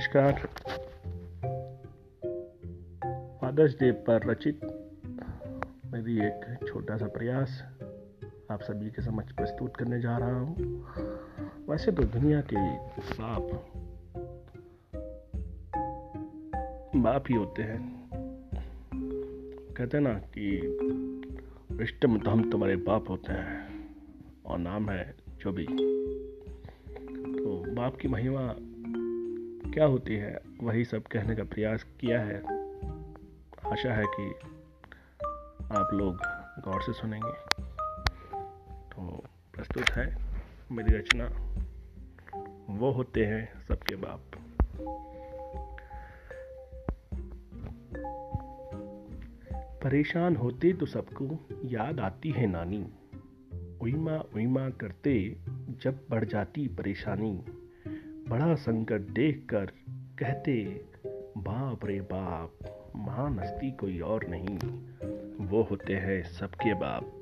नमस्कार। Fathers day पर रचित मेरी एक छोटा सा प्रयास आप सभी के समक्ष प्रस्तुत करने जा रहा हूँ। वैसे तो दुनिया के बाप बाप ही होते हैं। कहते हैं ना कि रिश्ते में तो हम तुम्हारे बाप होते हैं और नाम है जो भी। तो बाप की महिमा क्या होती है? वही सब कहने का प्रयास किया है। आशा है कि आप लोग गौर से सुनेंगे। तो प्रस्तुत है मेरी रचना। वो होते हैं सबके बाप। परेशान होते तो सबको याद आती है नानी। उइमा उईमा करते जब बढ़ जाती परेशानी। बड़ा संकट देखकर कहते, बाप रे बाप महान हस्ती कोई और नहीं। वो होते हैं सबके बाप।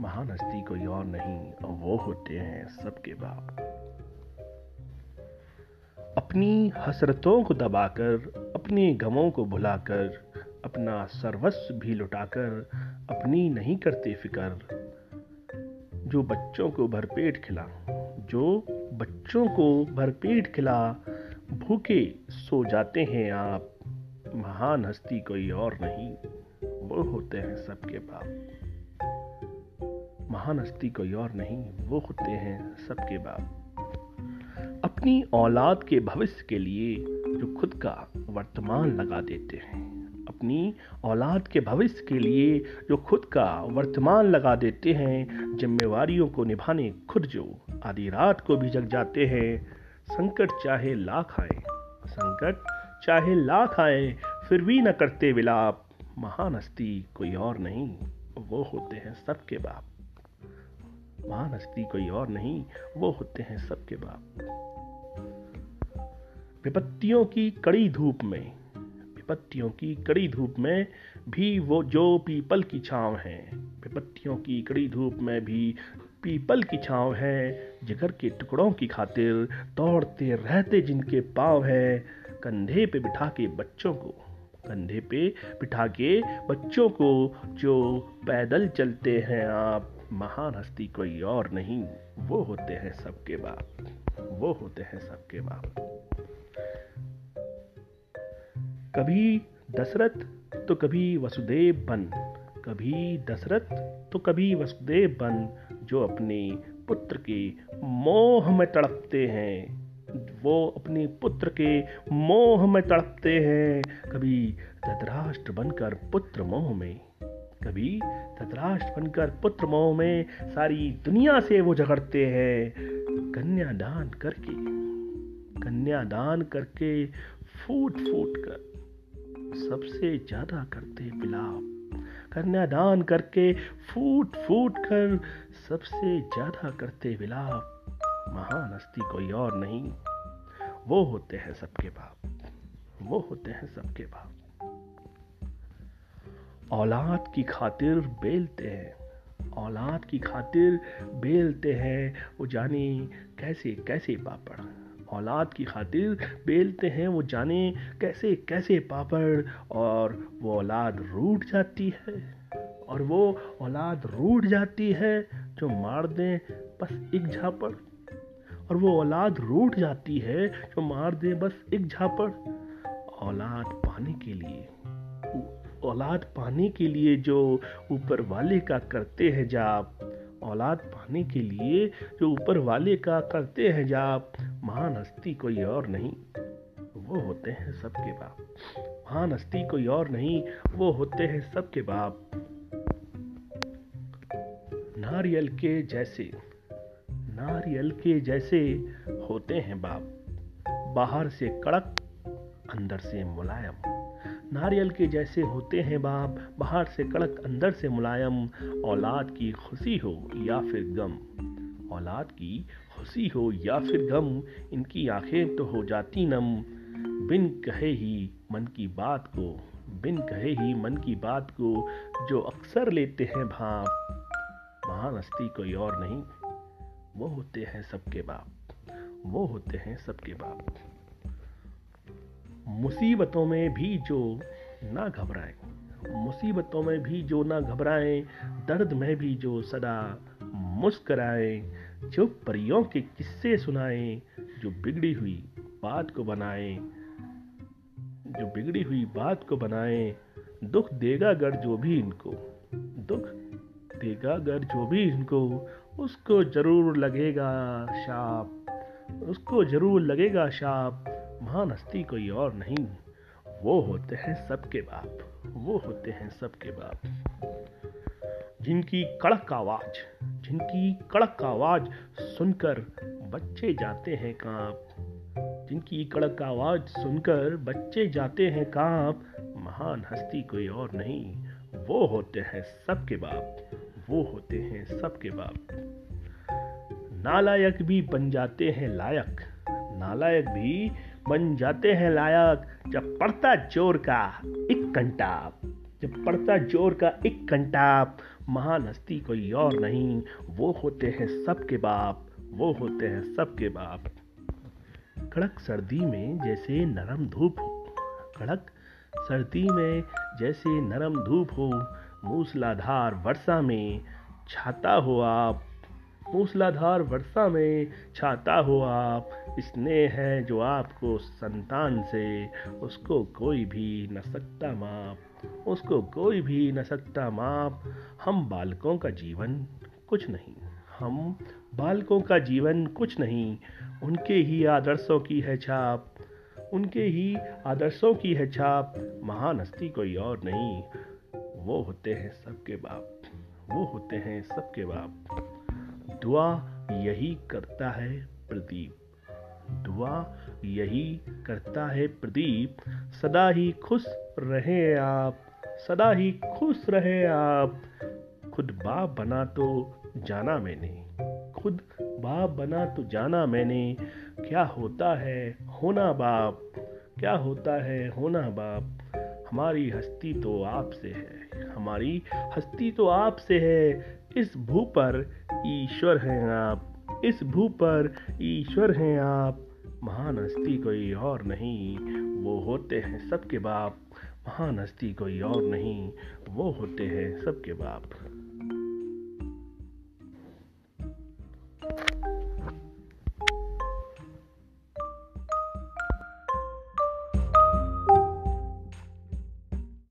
महान हस्ती कोई और नहीं, वो होते हैं सबके बाप। अपनी हसरतों को दबाकर, अपने गमों को भुलाकर, अपना सर्वस्व भी लुटाकर, अपनी नहीं करते फिकर, जो बच्चों को भरपेट खिला जो बच्चों को भरपेट खिला, भूखे सो जाते हैं आप। महान हस्ती कोई और नहीं, वो होते हैं सबके बाप। महान हस्ती कोई और नहीं, वो होते हैं सबके बाप। अपनी औलाद के भविष्य के लिए जो खुद का वर्तमान लगा देते हैं। अपनी औलाद के भविष्य के लिए जो खुद का वर्तमान लगा देते हैं, जिम्मेवारियों को निभाने खुद जो आधी रात को भी जग जाते हैं। संकट चाहे लाख आए, संकट चाहे लाख आए, फिर भी न करते विलाप। महान हस्ती कोई और नहीं, वो होते हैं सबके बाप। महान हस्ती कोई और नहीं, वो होते हैं सबके बाप। विपत्तियों की कड़ी धूप में विपत्तियों की कड़ी धूप में भी वो जो पीपल की छांव है। विपत्तियों की कड़ी धूप में भी पीपल की छांव है। जिगर के टुकड़ों की खातिर दौड़ते रहते जिनके पाव है। कंधे पे बिठा के बच्चों को, कंधे पे बिठा के बच्चों को जो पैदल चलते हैं आप, महान हस्ती कोई और नहीं। वो होते हैं सबके बाप, वो होते हैं सबके बाप। कभी दशरथ तो कभी वसुदेव बन। कभी दशरथ तो कभी वसुदेव बन, जो अपने पुत्र के मोह में तड़पते हैं। वो अपने पुत्र के मोह में तड़पते हैं। कभी धतराष्ट्र बनकर पुत्र मोह में। कभी धतराष्ट्र बनकर पुत्र मोह में सारी दुनिया से वो झगड़ते हैं। कन्यादान करके कन्यादान करके फूट फूट कर। सबसे ज़्यादा करते बिलाप कन्यादान करके फूट फूट कर सबसे ज़्यादा करते विलाप। महान हस्ती कोई और नहीं। वो होते हैं सबके बाप। वो होते हैं सबके बाप। औलाद की खातिर बेलते हैं। औलाद की खातिर बेलते हैं। वो जाने कैसे कैसे पापड़ औलाद की खातिर बेलते हैं, वो जाने कैसे कैसे पापड़, और वो औलाद रूठ जाती है। और वो औलाद रूठ जाती है, जो मार दें बस एक झापड़। और वो औलाद रूठ जाती है, जो मार दे बस एक झापड़। औलाद पाने के लिए, औलाद पाने के लिए जो ऊपर वाले का करते हैं जाप औलाद पाने के लिए जो ऊपर वाले का करते हैं जाप, महान हस्ती कोई और नहीं। वो होते हैं सबके बाप। महान हस्ती कोई और नहीं, वो होते हैं सबके बाप। नारियल के जैसे, नारियल के जैसे होते हैं बाप। बाहर से कड़क, अंदर से मुलायम। नारियल के जैसे होते हैं बाप, बाहर से कड़क, अंदर से मुलायम। औलाद की खुशी हो या फिर गम? औलाद की खुशी हो या फिर गम? इनकी आँखें तो हो जाती नम। बिन कहे ही मन की बात को, बिन कहे ही मन की बात को जो अक्सर लेते हैं भाप। महान हस्ती कोई और नहीं, वो होते हैं सबके बाप, वो होते हैं सबके बाप। मुसीबतों में भी जो ना घबराएँ, मुसीबतों में भी जो ना घबराएँ, दर्द में भी जो सदा मुस्कराएँ जो परियों के किस्से सुनाएँ, जो बिगड़ी हुई बात को बनाएँ, जो बिगड़ी हुई बात को बनाएँ, दुख देगा गर जो भी इनको, दुख देगा गर जो भी इनको, उसको ज़रूर लगेगा शाप, उसको ज़रूर लगेगा शाप महान हस्ती कोई और नहीं। वो होते हैं सबके बाप, वो होते हैं सबके बाप। जिनकी कड़क आवाज़, जिनकी कड़क आवाज़ सुनकर बच्चे जाते हैं काँप जिनकी कड़क आवाज़ सुनकर बच्चे जाते हैं काँप महान हस्ती कोई और नहीं। वो होते हैं सबके बाप, वो होते हैं सबके बाप। नालायक भी बन जाते हैं लायक, नालायक भी बन जाते हैं लायक। जब पड़ता ज़ोर का एक घंटा जब पड़ता ज़ोर का एक घंटा महान हस्ती कोई और नहीं। वो होते हैं सबके बाप, वो होते हैं सबके बाप। कड़क सर्दी में जैसे नरम धूप हो। कड़क सर्दी में जैसे नरम धूप हो। मूसलाधार वर्षा में छाता हो आप। मूसलाधार वर्षा में छाता हो आप, स्नेह है जो आपको संतान से, उसको कोई भी न सकता माप, उसको कोई भी न सकता माप। हम बालकों का जीवन कुछ नहीं, हम बालकों का जीवन कुछ नहीं, उनके ही आदर्शों की है छाप, उनके ही आदर्शों की है छाप। महान हस्ती कोई और नहीं, वो होते हैं सबके बाप, वो होते हैं सबके बाप। दुआ यही करता है प्रदीप। दुआ यही करता है प्रदीप। सदा ही खुश रहे आप, सदा ही खुश रहे आप। खुद बाप बना तो जाना मैंने, खुद बाप बना तो जाना मैंने। क्या होता है होना बाप, क्या होता है होना बाप। हमारी हस्ती तो आपसे है, हमारी हस्ती तो आपसे है। इस भू पर ईश्वर हैं आप, इस भू पर ईश्वर हैं आप। महान हस्ती कोई और नहीं, वो होते हैं सबके बाप। महान हस्ती कोई और नहीं, वो होते हैं सबके बाप।